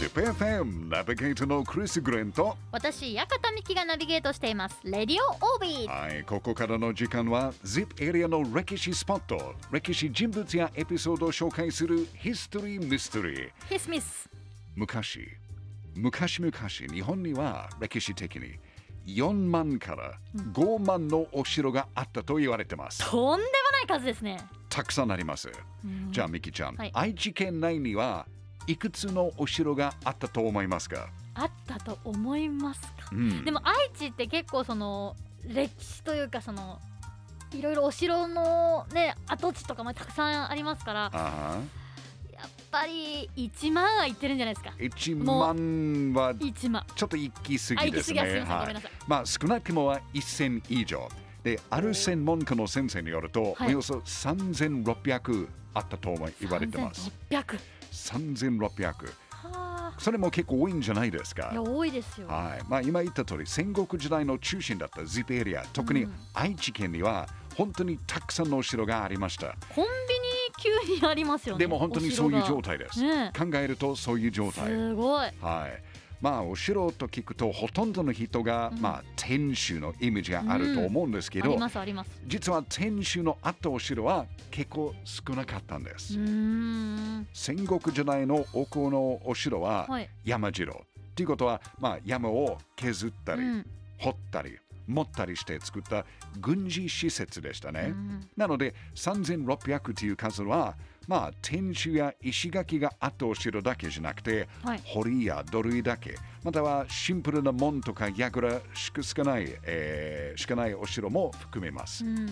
ZIPFM ナビゲートのクリス・グレンと私館美希がナビゲートしています。レディオオービー。はいここからの時間は ZIP エリアの歴史スポット歴史人物やエピソードを紹介するヒストリー・ミステリーヒスミス昔昔々日本には歴史的に4万から5万のお城があったと言われてます、とんでもない数ですね。たくさんあります、うん。じゃあミキちゃん、はい。愛知県内にはいくつのお城があったと思いますか、あったと思いますか。うん。でも愛知って結構その歴史というかそのいろいろお城のね跡地とかもたくさんありますからあやっぱり1万はいってるんじゃないですか。ー1万は1万。ちょっと行き過あぎですね。はい。まあ少なくともは1000以上。で、ある専門家の先生によると、はい。およそ3600あったと言われてます。3600 3600。はそれも結構多いんじゃないですかあいや。多いですよはい。まあ今言った通り、戦国時代の中心だったジップエリア、特にうん愛知県には本当にたくさんのお城がありました。コンビニ急にありますよねでも本当にそういう状態態です。ね考えるとそういう状態。すごいはい。まあお城と聞くとほとんどの人が、うん。まあ天守のイメージがあると思うんですけど、ありますあります。実は天守のあったお城は結構少なかったんです。戦国時代のおこのお城ははい。山城。ということは、まあ、山を削ったり、うん。掘ったり持ったりして作った軍事施設でしたね。うん。なので3600という数はまあ天守や石垣があったお城だけじゃなくて、はい。堀や土塁だけまたはシンプルな門とか櫓しかしかない、えーしかないお城も含めます。うん。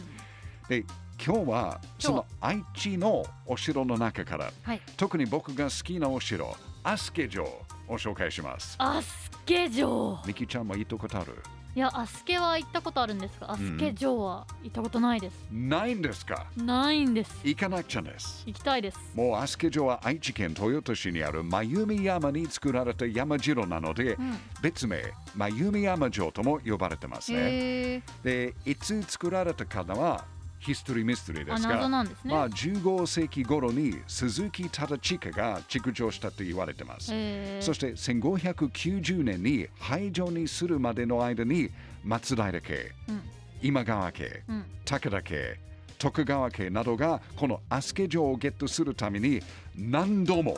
で今日はその愛知のお城の中からはい。特に僕が好きなお城飛鳥城を紹介します。アスケ城。ミキちゃんも行ったことある？いやアスケは行ったことあるんですがアスケ城は行ったことないです、ないんですか？ないんです。行かなくちゃです。行きたいです。もう飛鳥城は愛知県豊田市にある真弓山に作られた山城なので、うん。別名真弓山城とも呼ばれてますね。でいつ作られたかはヒストリーミステリーですがあ謎なんですね、まあ、15世紀頃に鈴木忠親が築城したと言われてます。そして1590年に廃城にするまでの間に松平家、うん。今川家、うん。武田家、徳川家などがこの飛鳥城をゲットするために何度も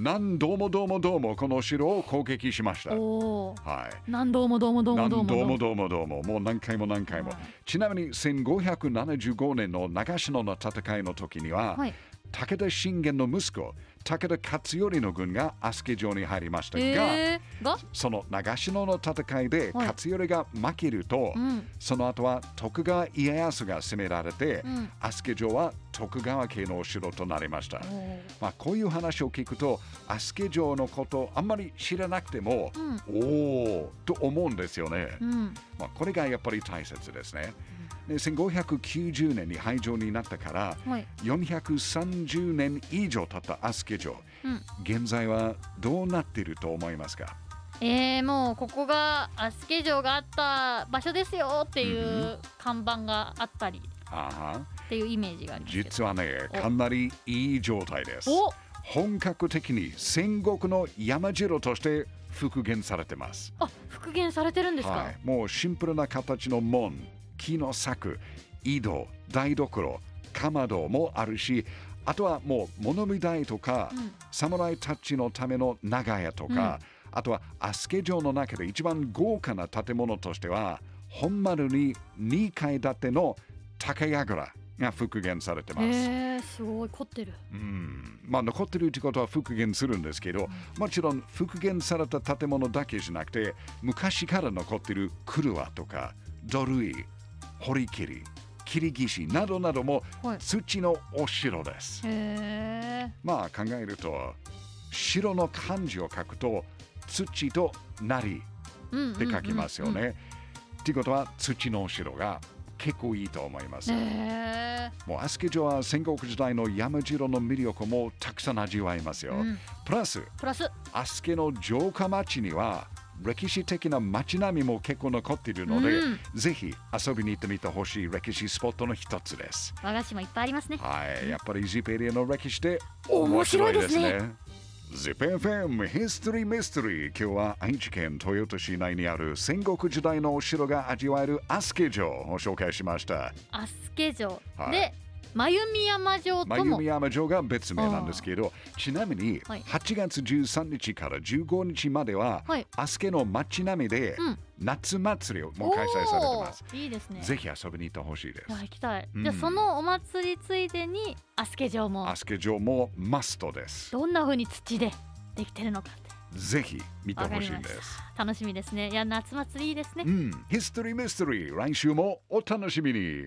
何度もどうもどうもこの城を攻撃しました。はい。何度もどうもどうも何どうも。度もどうもどうも。もう何回も何回も、はい。ちなみに1575年の長篠の戦いの時には、はい。武田信玄の息子武田勝頼の軍が飛鳥城に入りましたが、えー、がその長篠の戦いではい。勝頼が負けると、うん。その後は徳川家康が攻められて、うん。飛鳥城は徳川家のお城となりました。まあ、こういう話を聞くと飛鳥城のことあんまり知らなくても、おおと思うんですよね。うん。うんまあ、これがやっぱり大切ですね。で1590年に廃城になったからはい。430年以上経った飛鳥城、うん。現在はどうなっていると思いますか？えー、もうここがアスケ城があった場所ですよっていう看板があったりっていうイメージがあります。けど実はねおかなりいい状態です。お。本格的に戦国の山城として復元されてます。あ復元されてるんですか、はい、もうシンプルな形の門、木の柵、井戸、台所、かまどもあるし、あとはもう物見台とか、うん。侍たちのための長屋とか、あとは飛鳥城の中で一番豪華な建物としては、本丸に2階建ての高櫓が復元されてます。へえすごい凝ってる。うん。まあ残ってるってことは復元するんですけど、もちろん復元された建物だけじゃなくて昔から残ってる車とか土塁堀切り切り岸などなどもはい。土のお城です、まあ考えると城の漢字を書くと土となりうんって書きますよね、うんうんうんっていうことは土のお城が結構いいと思います、もう飛鳥城は戦国時代の山城の魅力もたくさん味わえますよ。うん。プラス、プラス。飛鳥の城下町には歴史的な街並みも結構残っているので、うん。ぜひ遊びに行ってみてほしい歴史スポットの一つです。和菓子もいっぱいありますね。はい、やっぱりジペリアの歴史って面白いですね。ですね ZIPFM History Mystery 今日は愛知県豊田市内にある戦国時代のお城が味わえるアスケ城を紹介しました。アスケ城、はい。で真弓山城とも。真弓山城が別名なんですけどちなみにはい。8月13日から15日までは、はい。アスケの街並みでうん。夏祭りも開催されてます、いいですね。ぜひ遊びに行ってほしいです。行きたい、うん。じゃあそのお祭りついでにアスケ城もアスケ城もマストです。どんな風に土でできてるのかぜひ見てほしいです。た。楽しみですね。いや夏祭りいいですね。うん、ヒストリーミステリー来週もお楽しみに